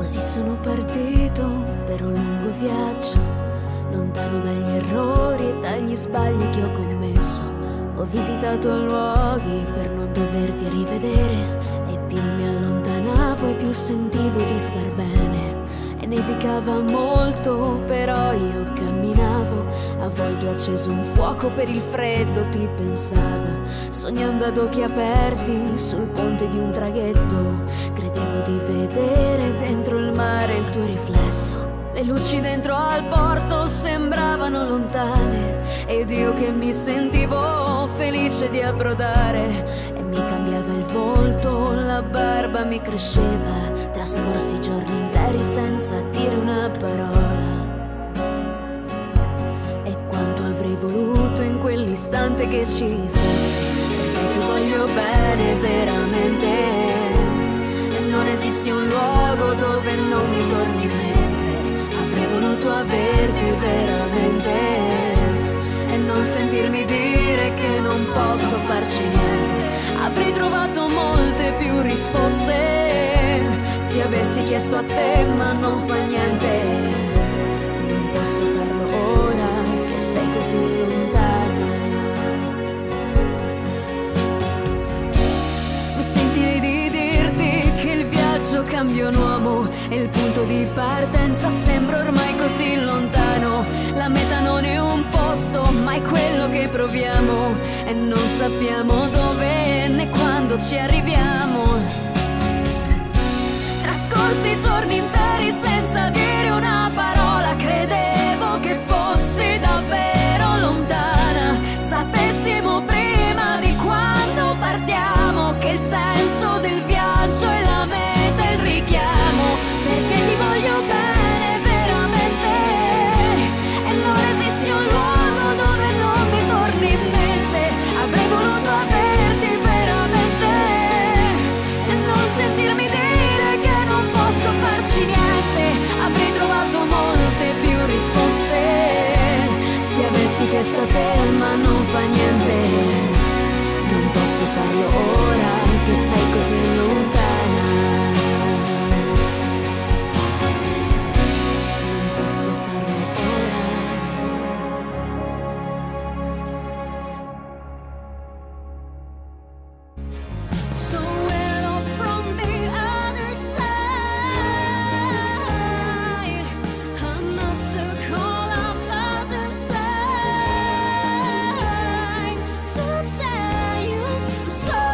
Così sono partito per un lungo viaggio, lontano dagli errori e dagli sbagli che ho commesso. Ho visitato luoghi per non doverti rivedere e più mi allontanavo e più sentivo di star bene. E nevicava molto, però io camminavo, avvolto e acceso un fuoco per il freddo, ti pensavo, sognando ad occhi aperti sul ponte di un traghetto, luci dentro al porto sembravano lontane ed io che mi sentivo felice di approdare e mi cambiava il volto, la barba mi cresceva, trascorsi giorni interi senza dire una parola. E quanto avrei voluto in quell'istante che ci fossi, perché ti voglio bene veramente. Averti veramente. E non sentirmi dire che non posso farci niente. Avrei trovato molte più risposte. Se avessi chiesto a te, ma non fa niente. Un uomo e il punto di partenza sembra ormai così lontano. La meta non è un posto, ma è quello che proviamo e non sappiamo dove né quando ci arriviamo. Trascorsi giorni interi senza dire una parola, credevo che fossi davvero lontana. Sapessimo prima di quando partiamo che senso fa niente, non posso farlo ora che sei così lontano.